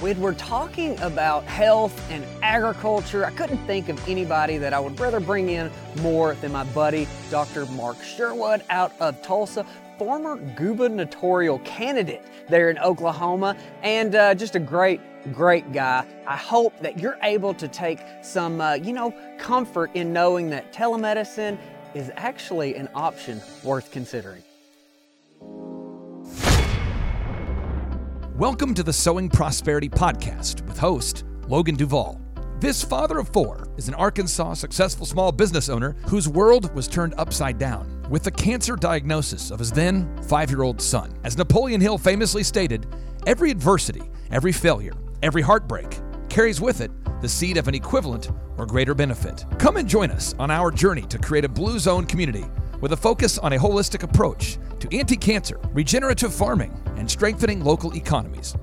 when we're talking about health and agriculture, I couldn't think of anybody that I would rather bring in more than my buddy, Dr. Mark Sherwood out of Tulsa, former gubernatorial candidate there in Oklahoma, and uh, just a great, great guy. I hope that you're able to take some, uh, you know, comfort in knowing that telemedicine is actually an option worth considering. Welcome to the Sowing Prosperity Podcast with host Logan Duvall. This father of four is an Arkansas successful small business owner whose world was turned upside down with the cancer diagnosis of his then five year old son. As Napoleon Hill famously stated, every adversity, every failure, every heartbreak carries with it the seed of an equivalent or greater benefit. Come and join us on our journey to create a blue zone community with a focus on a holistic approach to anti cancer, regenerative farming, and strengthening local economies.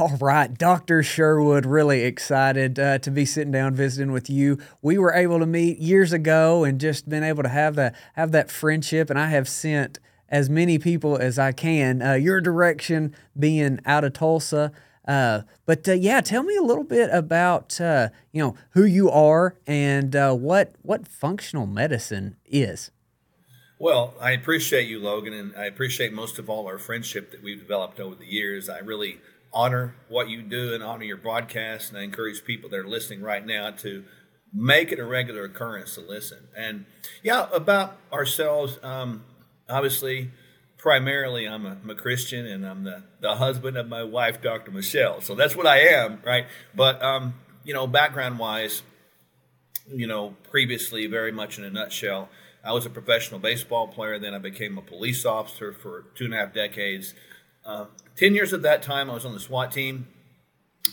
All right, Dr. Sherwood, really excited uh, to be sitting down visiting with you. We were able to meet years ago and just been able to have that have that friendship, and I have sent as many people as I can. Uh, your direction being out of Tulsa. Uh, but uh, yeah, tell me a little bit about uh, you know who you are and uh, what what functional medicine is. Well, I appreciate you, Logan, and I appreciate most of all our friendship that we've developed over the years. I really honor what you do and honor your broadcast, and I encourage people that are listening right now to make it a regular occurrence to listen. And yeah, about ourselves. Um, obviously, primarily, I'm a, I'm a, Christian and I'm the, the husband of my wife, Dr. Michele. So that's what I am, right? But, um, you know, background wise, you know, previously, very much in a nutshell, I was a professional baseball player. Then I became a police officer for two and a half decades. Uh, 10 years of that time, I was on the SWAT team.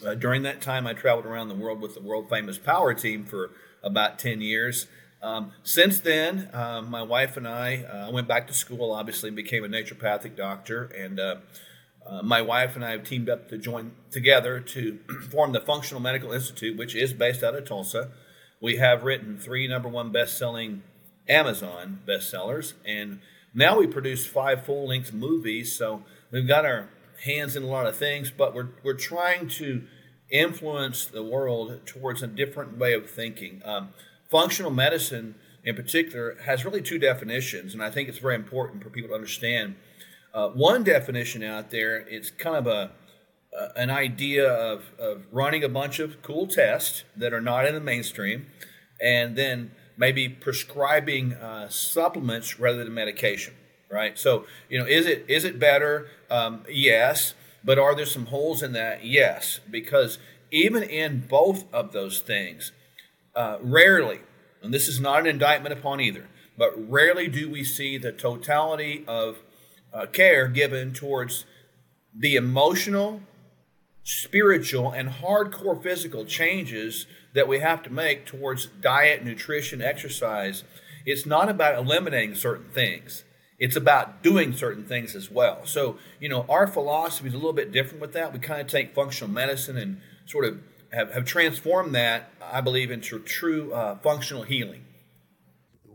Uh, during that time, I traveled around the world with the world famous Power Team for about 10 years. Um, since then, uh, my wife and I uh, went back to school, obviously, became a naturopathic doctor. And uh, uh, my wife and I have teamed up to join together to form the Functional Medical Institute, which is based out of Tulsa. We have written three number one best selling Amazon bestsellers. And now we produce five full length movies. So we've got our hands in a lot of things, but we're, we're trying to influence the world towards a different way of thinking. Um, functional medicine in particular has really two definitions, and I think it's very important for people to understand. Uh, one definition out there, it's kind of a uh, an idea of, of running a bunch of cool tests that are not in the mainstream, and then maybe prescribing uh, supplements rather than medication. Right. So you know, is it is it better? Um, yes, but are there some holes in that? Yes, because even in both of those things, uh, rarely, and this is not an indictment upon either, but rarely do we see the totality of uh, care given towards the emotional, spiritual, and hardcore physical changes that we have to make towards diet, nutrition, exercise. It's not about eliminating certain things. It's about doing certain things as well. So, you know, our philosophy is a little bit different with that. We kind of take functional medicine and sort of have, have transformed that, I believe, into true uh, functional healing.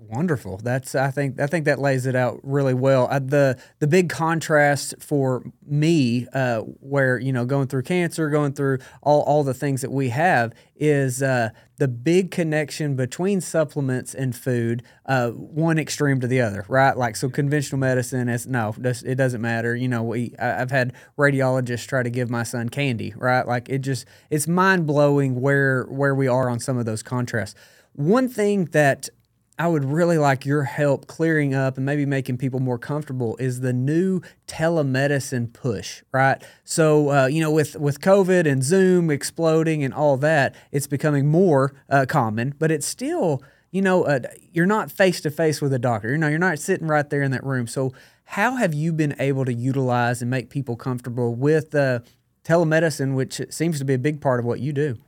Wonderful. That's I think I think that lays it out really well. Uh, the the big contrast for me, uh, where you know going through cancer, going through all all the things that we have, is uh, the big connection between supplements and food, uh, one extreme to the other, right? Like so, conventional medicine is no, it doesn't matter. You know, we I've had radiologists try to give my son candy, right? Like it just it's mind blowing where where we are on some of those contrasts. One thing that I would really like your help clearing up and maybe making people more comfortable is the new telemedicine push, right? So, uh, you know, with, with COVID and Zoom exploding and all that, it's becoming more uh, common, but it's still, you know, uh, you're not face to face with a doctor. You know, you're not sitting right there in that room. So, how have you been able to utilize and make people comfortable with telemedicine, which seems to be a big part of what you do?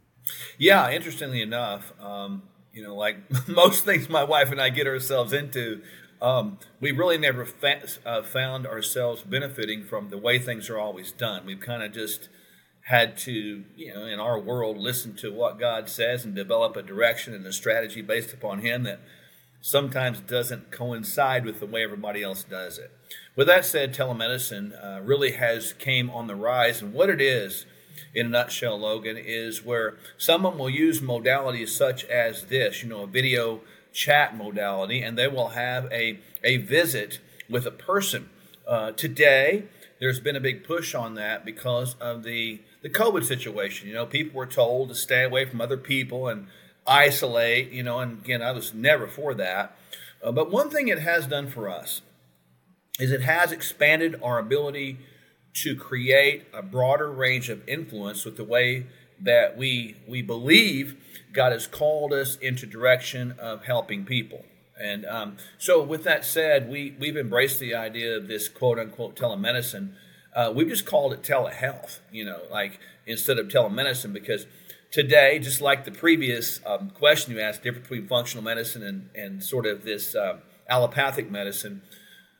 Yeah, interestingly enough, um, you know, like most things my wife and I get ourselves into, um, we really never fa- uh, found ourselves benefiting from the way things are always done. We've kind of just had to, you know, in our world, listen to what God says and develop a direction and a strategy based upon Him that sometimes doesn't coincide with the way everybody else does it. With that said, telemedicine uh, really has came on the rise, and what it is, in a nutshell, Logan, is where someone will use modalities such as this, you know, a video chat modality, and they will have a, a visit with a person. Uh, today, there's been a big push on that because of the, the COVID situation. You know, people were told to stay away from other people and isolate, you know, and again, I was never for that. Uh, but one thing it has done for us is it has expanded our ability to create a broader range of influence with the way that we we believe God has called us into direction of helping people. And um, so, with that said, we we've embraced the idea of this quote unquote telemedicine. Uh, we've just called it telehealth, you know, like instead of telemedicine, because today, just like the previous um, question you asked, difference between functional medicine and, and sort of this uh, allopathic medicine,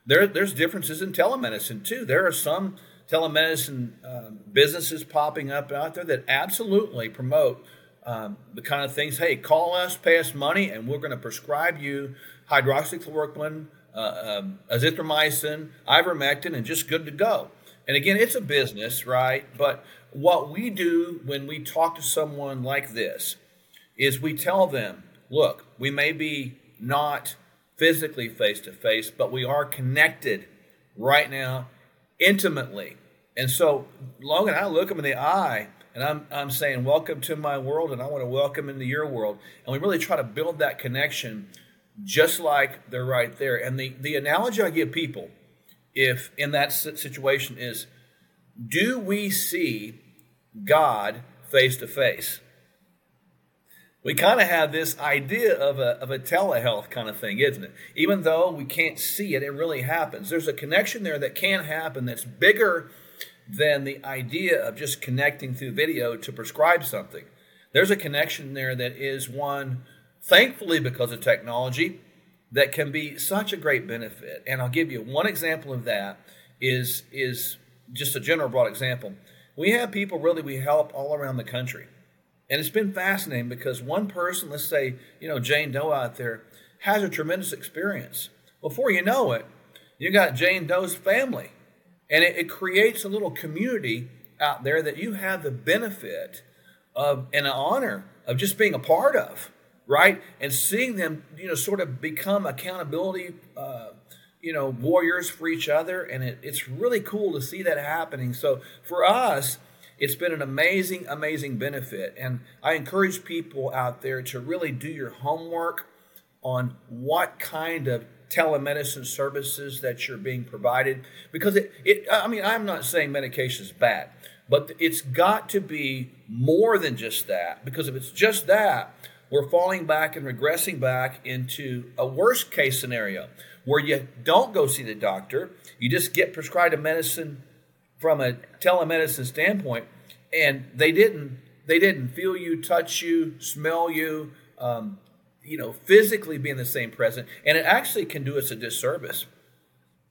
there, there's differences in telemedicine too. There are some telemedicine um, businesses popping up out there that absolutely promote um, the kind of things. Hey, call us, pay us money, and we're going to prescribe you hydroxychloroquine, uh, um, azithromycin, ivermectin, and just good to go. And again, it's a business, right? But what we do when we talk to someone like this is we tell them, look, we may be not physically face to face, but we are connected right now intimately. And so, Logan, I look them in the eye and I'm, I'm saying, Welcome to my world, and I want to welcome into your world. And we really try to build that connection just like they're right there. And the, the analogy I give people, if in that situation, is do we see God face to face? We kind of have this idea of a, of a telehealth kind of thing, isn't it? Even though we can't see it, it really happens. There's a connection there that can happen that's bigger than the idea of just connecting through video to prescribe something. There's a connection there that is one, thankfully, because of technology, that can be such a great benefit. And I'll give you one example of that is, is just a general broad example. We have people really we help all around the country and it's been fascinating because one person, let's say, you know, Jane Doe out there, has a tremendous experience. Before you know it, you got Jane Doe's family. And it, it creates a little community out there that you have the benefit of and an honor of just being a part of, right? And seeing them, you know, sort of become accountability, uh, you know, warriors for each other. And it, it's really cool to see that happening. So for us, it's been an amazing, amazing benefit. And I encourage people out there to really do your homework on what kind of telemedicine services that you're being provided because it, it I mean I'm not saying medication is bad but it's got to be more than just that because if it's just that we're falling back and regressing back into a worst case scenario where you don't go see the doctor you just get prescribed a medicine from a telemedicine standpoint, and they didn't they didn't feel you, touch you, smell you, um, you know, physically being the same present, and it actually can do us a disservice.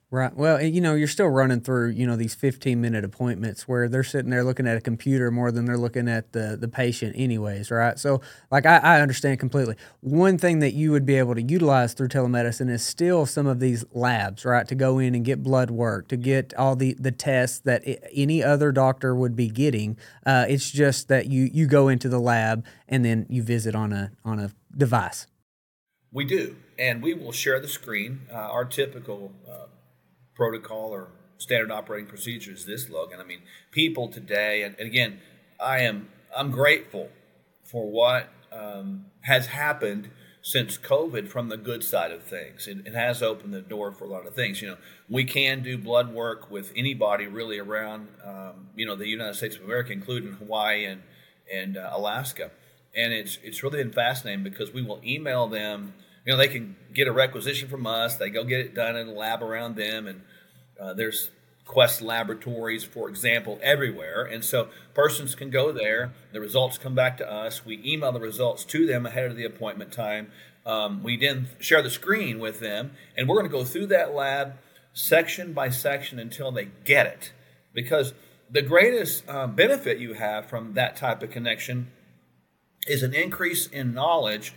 Right. Well, you know, you're still running through, you know, these 15 minute appointments where they're sitting there looking at a computer more than they're looking at the, the patient, anyways. Right. So, like, I, I understand completely. One thing that you would be able to utilize through telemedicine is still some of these labs, right? To go in and get blood work, to get all the, the tests that any other doctor would be getting. Uh, it's just that you, you go into the lab and then you visit on a, on a device. We do. And we will share the screen. Uh, our typical uh, protocol or standard operating procedures this Logan. I mean, people today, and, and again, I am I'm grateful for what um, has happened since COVID from the good side of things. It, it, has opened the door for a lot of things. You know, we can do blood work with anybody really around, um, you know, the United States of America, including Hawaii and and uh, Alaska. And it's it's really been fascinating because we will email them you know, they can get a requisition from us. They go get it done in a lab around them, and uh, there's Quest laboratories, for example, everywhere. And so persons can go there. The results come back to us. We email the results to them ahead of the appointment time. Um, we then share the screen with them, and we're going to go through that lab section by section until they get it. Because the greatest uh, benefit you have from that type of connection is an increase in knowledge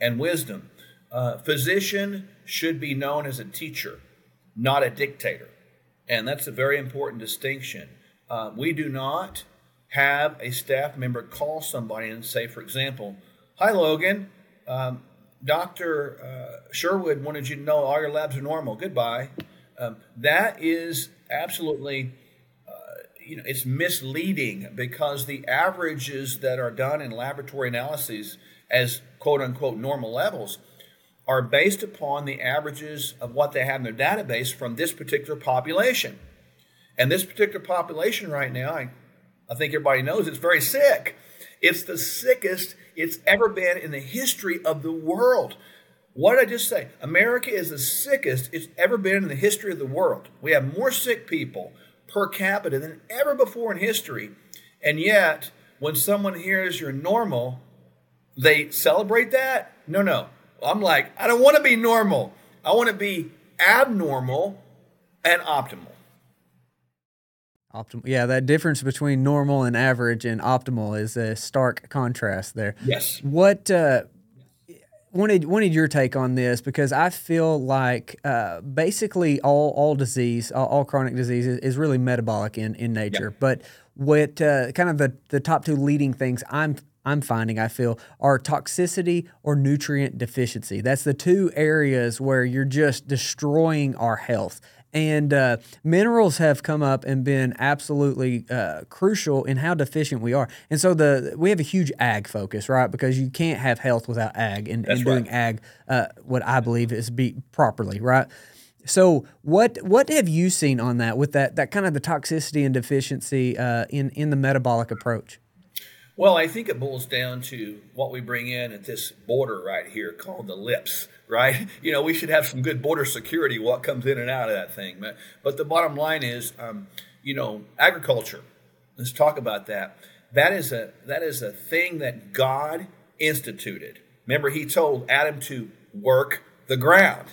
and wisdom. Uh, physician should be known as a teacher, not a dictator. And that's a very important distinction. Uh, we do not have a staff member call somebody and say, for example, Hi, Logan. Um, Dr. Uh, Sherwood wanted you to know all your labs are normal. Goodbye. Um, that is absolutely you know, it's misleading because the averages that are done in laboratory analyses as quote unquote normal levels are based upon the averages of what they have in their database from this particular population. And this particular population right now, I, I think everybody knows it's very sick. It's the sickest it's ever been in the history of the world. What did I just say? America is the sickest it's ever been in the history of the world. We have more sick people per capita than ever before in history. And yet, when someone hears you're normal, they celebrate that? No, no. I'm like, I don't want to be normal. I want to be abnormal and optimal. Optimal. Yeah, that difference between normal and average and optimal is a stark contrast there. Yes. What uh, wanted wanted your take on this because I feel like uh, basically all all disease, all, all chronic disease is, is, really metabolic in in nature. But what uh, kind of the the top two leading things I'm I'm finding I feel are toxicity or nutrient deficiency. That's the two areas where you're just destroying our health. And uh, minerals have come up and been absolutely uh, crucial in how deficient we are. And so the we have a huge ag focus, right? Because you can't have health without ag, and, and doing right. ag, uh, what I believe is be properly, right? So what what have you seen on that with that that kind of the toxicity and deficiency uh, in in the metabolic approach? Well, I think it boils down to what we bring in at this border right here called the lips, right? You know, we should have some good border security, what comes in and out of that thing. But, but the bottom line is, um, you know, agriculture. Let's talk about that. That is a that is a thing that God instituted. Remember, He told Adam to work the ground.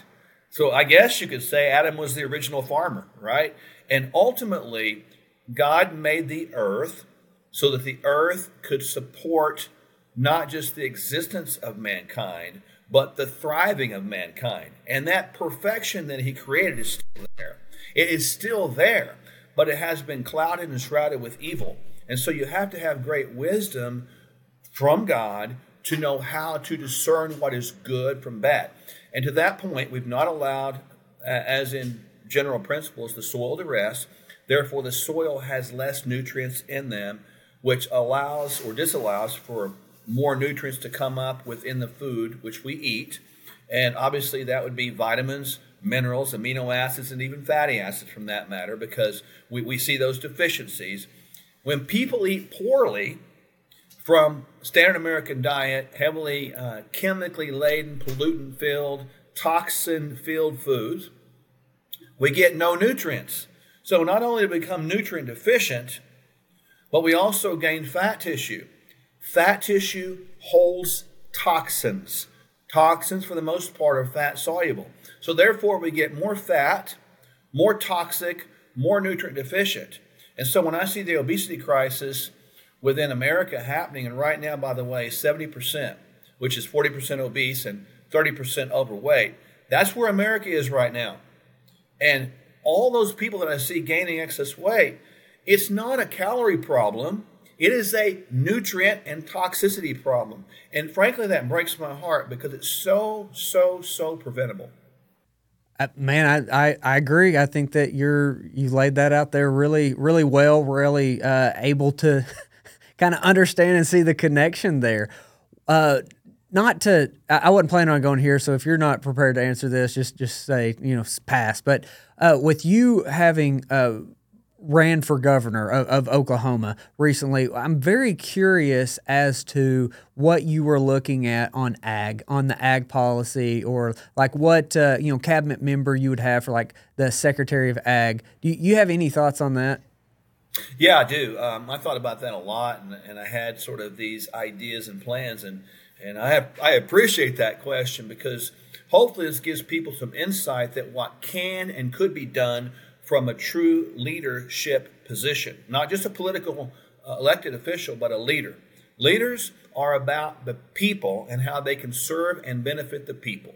So I guess you could say Adam was the original farmer, right? And ultimately, God made the earth so that the earth could support not just the existence of mankind, but the thriving of mankind. And that perfection that he created is still there. It is still there, but it has been clouded and shrouded with evil. And so you have to have great wisdom from God to know how to discern what is good from bad. And to that point, we've not allowed, as in general principles, the soil to rest. Therefore, the soil has less nutrients in them which allows or disallows for more nutrients to come up within the food which we eat. And obviously, that would be vitamins, minerals, amino acids, and even fatty acids from that matter, because we, we see those deficiencies. When people eat poorly from standard American diet, heavily uh, chemically laden, pollutant filled, toxin filled foods, we get no nutrients. So not only we become nutrient deficient, but we also gain fat tissue. Fat tissue holds toxins. Toxins, for the most part, are fat soluble. So, therefore, we get more fat, more toxic, more nutrient deficient. And so, when I see the obesity crisis within America happening, and right now, by the way, 70%, which is 40% obese and 30% overweight, that's where America is right now. And all those people that I see gaining excess weight, it's not a calorie problem. It is a nutrient and toxicity problem. And frankly, that breaks my heart because it's so, so, so preventable. Uh, man, I, I, I, agree. I think that you're you laid that out there really, really well, really uh, able to kind of understand and see the connection there. Uh, not to, I wasn't planning on going here, so if you're not prepared to answer this, just just say you know pass. But uh, with you having uh, ran for governor of, of, Oklahoma recently. I'm very curious as to what you were looking at on ag, on the ag policy, or like what uh, you know cabinet member you would have for like the Secretary of Ag. Do you, have any thoughts on that? Yeah, I do. Um, I thought about that a lot, and, and I had sort of these ideas and plans, and and I have I appreciate that question because hopefully this gives people some insight that what can and could be done from a true leadership position, not just a political uh, elected official, but a leader. Leaders are about the people and how they can serve and benefit the people.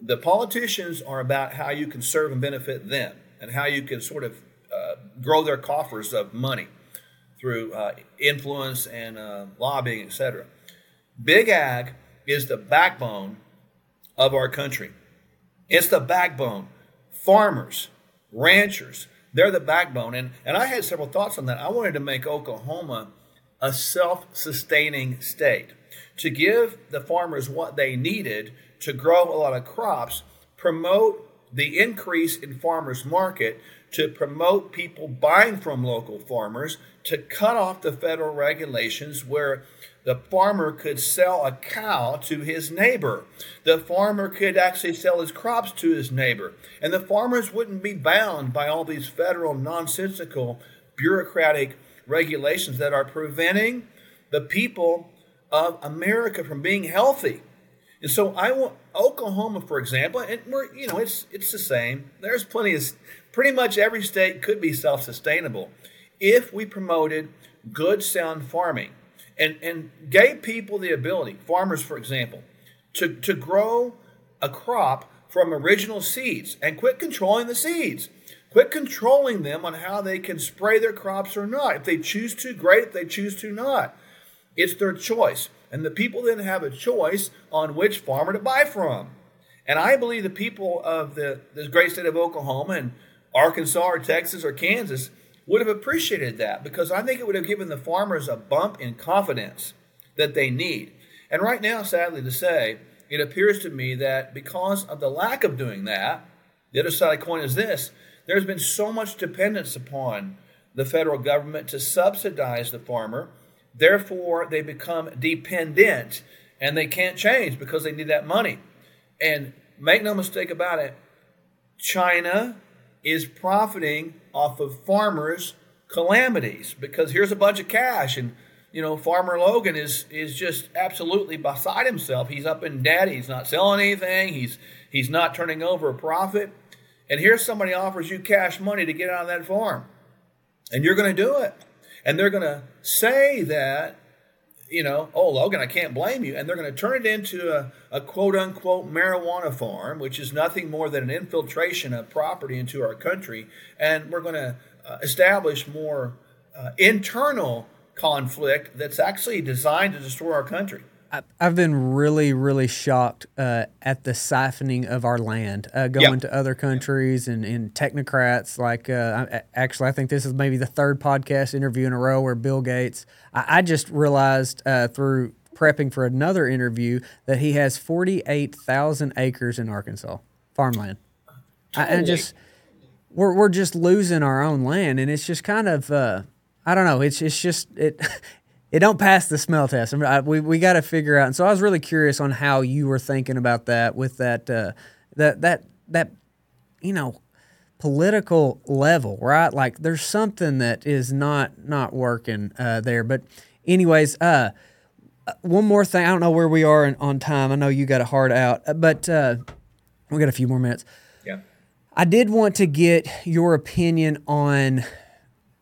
The politicians are about how you can serve and benefit them and how you can sort of uh, grow their coffers of money through uh, influence and uh, lobbying, etc. Big Ag is the backbone of our country. It's the backbone. Farmers, ranchers, they're the backbone. And, and I had several thoughts on that. I wanted to make Oklahoma a self sustaining state, to give the farmers what they needed to grow a lot of crops, promote the increase in farmers market, to promote people buying from local farmers, to cut off the federal regulations where the farmer could sell a cow to his neighbor. The farmer could actually sell his crops to his neighbor. And the farmers wouldn't be bound by all these federal nonsensical bureaucratic regulations that are preventing the people of America from being healthy. And so I want Oklahoma, for example, and we're you know it's it's the same. There's plenty of pretty much every state could be self-sustainable if we promoted good sound farming and, and gave people the ability, farmers for example, to, to grow a crop from original seeds and quit controlling the seeds. Quit controlling them on how they can spray their crops or not. If they choose to, great. If they choose to, not. It's their choice. And the people then have a choice on which farmer to buy from. And I believe the people of the, this great state of Oklahoma and Arkansas or Texas or Kansas would have appreciated that because I think it would have given the farmers a bump in confidence that they need. And right now, sadly to say, it appears to me that because of the lack of doing that, the other side of the coin is this there's been so much dependence upon the federal government to subsidize the farmer. Therefore, they become dependent and they can't change because they need that money. And make no mistake about it, China is profiting off of farmers' calamities because here's a bunch of cash and you know farmer logan is is just absolutely beside himself he's up in debt he's not selling anything he's he's not turning over a profit and here's somebody offers you cash money to get out of that farm. And you're going to do it. And they're going to say that, you know, oh, Logan, I can't blame you. And they're going to turn it into a, a quote unquote marijuana farm, which is nothing more than an infiltration of property into our country. And we're going to uh, establish more uh, internal conflict that's actually designed to destroy our country. I've been really, really shocked uh, at the siphoning of our land, uh, going yep. to other countries and, and technocrats. Like, uh, actually, I think this is maybe the third podcast interview in a row where Bill Gates. I, I just realized uh, through prepping for another interview that he has forty-eight thousand acres in Arkansas farmland. Totally. I, and just we're we're just losing our own land, and it's just kind of. Uh, I don't know. It's it's just it it don't pass the smell test. I we we got to figure out. And so I was really curious on how you were thinking about that with that uh, that that that you know political level, right? Like there's something that is not not working uh, there. But anyways, uh, uh one more thing. I don't know where we are in, on time. I know you got a hard out, uh, but uh, we got a few more minutes. Yeah. I did want to get your opinion on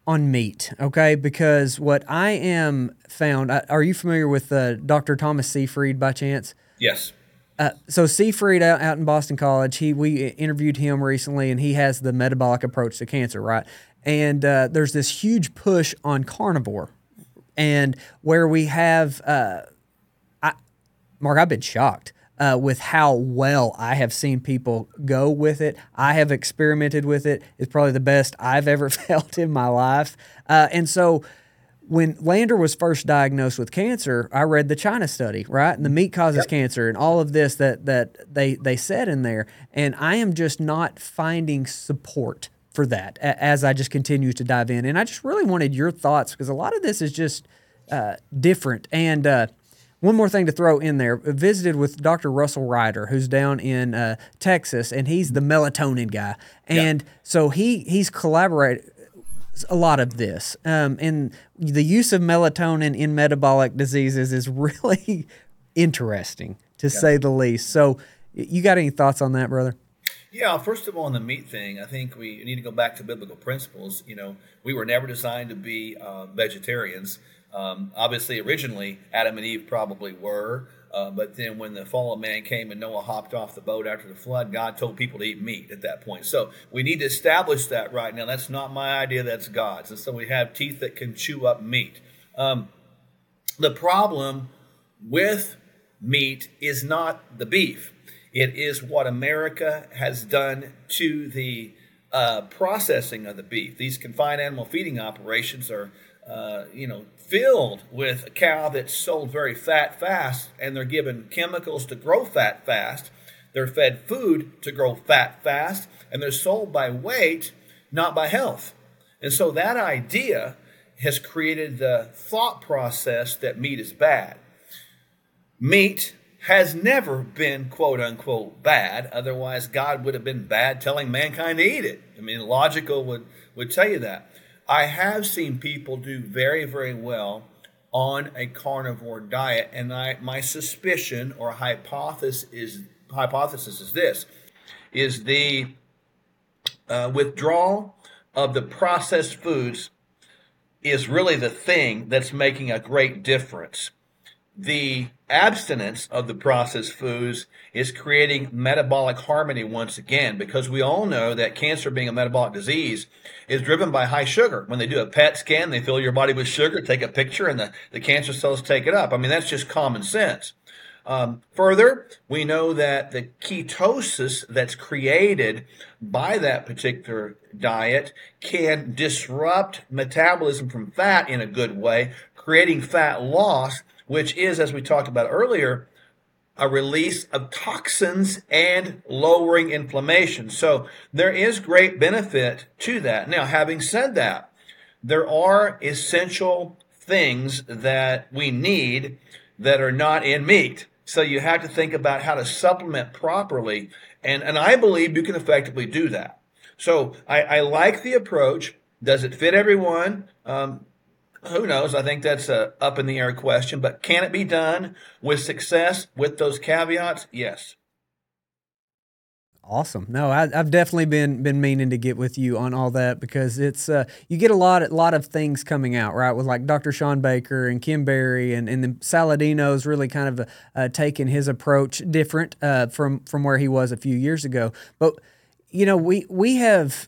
on meat, okay? Because what I am found, are you familiar with uh, Dr. Thomas Seyfried by chance? Yes. Uh, so Seyfried out, out in Boston College, he we interviewed him recently, and he has the metabolic approach to cancer, right? And uh, there's this huge push on carnivore, and where we have, uh, I, Mark, I've been shocked uh, with how well I have seen people go with it. I have experimented with it. It's probably the best I've ever felt in my life. Uh, and so when Lander was first diagnosed with cancer, I read the China study, right? And the meat causes yep. cancer and all of this that that they they said in there. And I am just not finding support for that as I just continue to dive in. And I just really wanted your thoughts because a lot of this is just uh, different. And uh, one more thing to throw in there. visited with Dr. Russell Reiter, who's down in uh, Texas, and he's the melatonin guy. And so he he's collaborated a lot of this. Um, and the use of melatonin in metabolic diseases is really interesting, to say the least. So, you got any thoughts on that, brother? Yeah, first of all, on the meat thing, I think we need to go back to biblical principles. You know, we were never designed to be uh, vegetarians. Um, obviously, originally, Adam and Eve probably were. Uh, but then when the fall of man came and Noah hopped off the boat after the flood, God told people to eat meat at that point. So we need to establish that right now. That's not my idea, that's God's. And so we have teeth that can chew up meat. Um, the problem with meat is not the beef, it is what America has done to the uh, processing of the beef. These confined animal feeding operations are, uh, you know, filled with a cow that's sold very fat fast, and they're given chemicals to grow fat fast. They're fed food to grow fat fast, and they're sold by weight, not by health. And so that idea has created the thought process that meat is bad. Meat has never been quote unquote bad, otherwise, God would have been bad telling mankind to eat it. I mean, logical would, would tell you that. I have seen people do very, very well on a carnivore diet, and I, my suspicion or hypothesis is hypothesis is this: is the uh, withdrawal of the processed foods is really the thing that's making a great difference the abstinence of the processed foods is creating metabolic harmony once again because we all know that cancer being a metabolic disease is driven by high sugar. When they do a PET scan, they fill your body with sugar, take a picture, and the, the cancer cells take it up. I mean, that's just common sense. Um, further, we know that the ketosis that's created by that particular diet can disrupt metabolism from fat in a good way, creating fat loss which is, as we talked about earlier, a release of toxins and lowering inflammation. So there is great benefit to that. Now, having said that, there are essential things that we need that are not in meat. So you have to think about how to supplement properly. And, and I believe you can effectively do that. So I, I like the approach. Does it fit everyone? Um, who knows? I think that's a up in the air question, but can it be done with success with those caveats? Yes. Awesome. No, I, have definitely been been meaning to get with you on all that because it's uh, you get a lot a lot of things coming out right with like Dr. Shawn Baker and Ken Berry and and then Saladino's really kind of uh, taking his approach different uh, from from where he was a few years ago. But you know we we have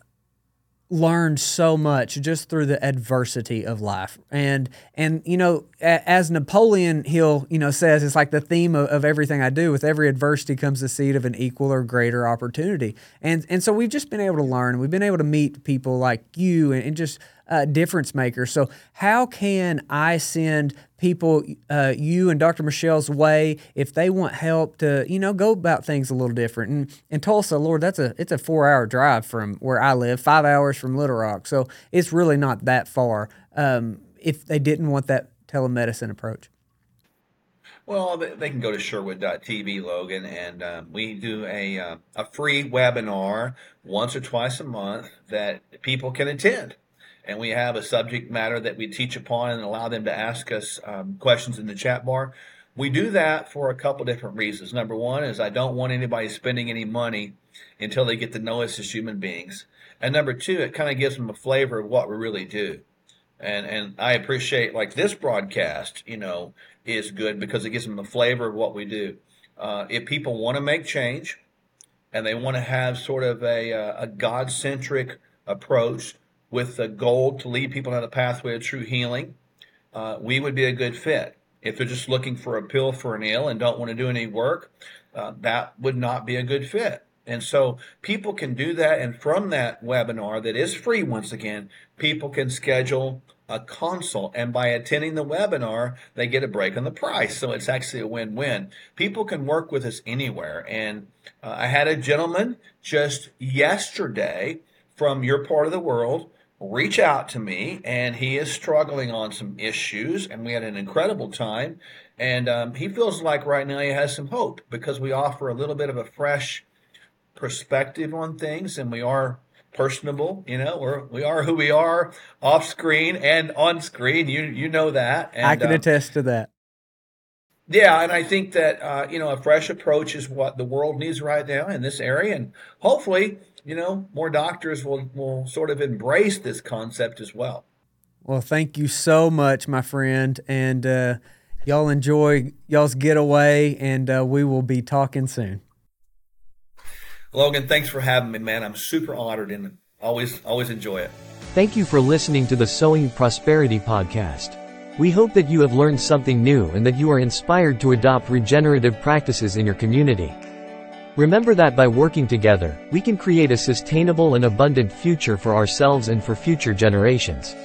learned so much just through the adversity of life. And and you know as napoleon hill you know says it's like the theme of, of, everything i do with every adversity comes the seed of an equal or greater opportunity. And and so we've just been able to learn. We've been able to meet people like you and, and just uh, difference maker. So, how can I send people, uh, you and Dr. Michele's way, if they want help to, you know, go about things a little different? And in Tulsa, Lord, that's a it's a four hour drive from where I live, five hours from Little Rock, so it's really not that far. Um, if they didn't want that telemedicine approach. Well, they can go to Sherwood.tv, Logan, and um, we do a, uh, a free webinar once or twice a month that people can attend and we have a subject matter that we teach upon and allow them to ask us um, questions in the chat bar. We do that for a couple different reasons. Number one is I don't want anybody spending any money until they get to know us as human beings. And number two, it kind of gives them a flavor of what we really do. And and I appreciate like this broadcast, you know, is good because it gives them a flavor of what we do. Uh, if people want to make change and they want to have sort of a, uh, a God centric approach with the goal to lead people down the pathway of true healing, uh, we would be a good fit. If they're just looking for a pill for an ill and don't want to do any work, uh, that would not be a good fit. And so people can do that. And from that webinar that is free, once again, people can schedule a consult. And by attending the webinar, they get a break on the price. So it's actually a win win. People can work with us anywhere. And uh, I had a gentleman just yesterday from your part of the world reach out to me, and he is struggling on some issues, and we had an incredible time. And um, he feels like right now he has some hope because we offer a little bit of a fresh perspective on things, and we are personable. You know, we're we are who we are off screen and on screen. You you know that. And, I can uh, attest to that. Yeah, and I think that uh, you know a fresh approach is what the world needs right now in this area, and hopefully, you know, more doctors will will sort of embrace this concept as well. Well, thank you so much, my friend, and uh, y'all enjoy y'all's getaway, and uh, we will be talking soon. Logan, thanks for having me, man. I'm super honored and always always enjoy it. Thank you for listening to the Sowing Prosperity podcast. We hope that you have learned something new and that you are inspired to adopt regenerative practices in your community. Remember that by working together, we can create a sustainable and abundant future for ourselves and for future generations.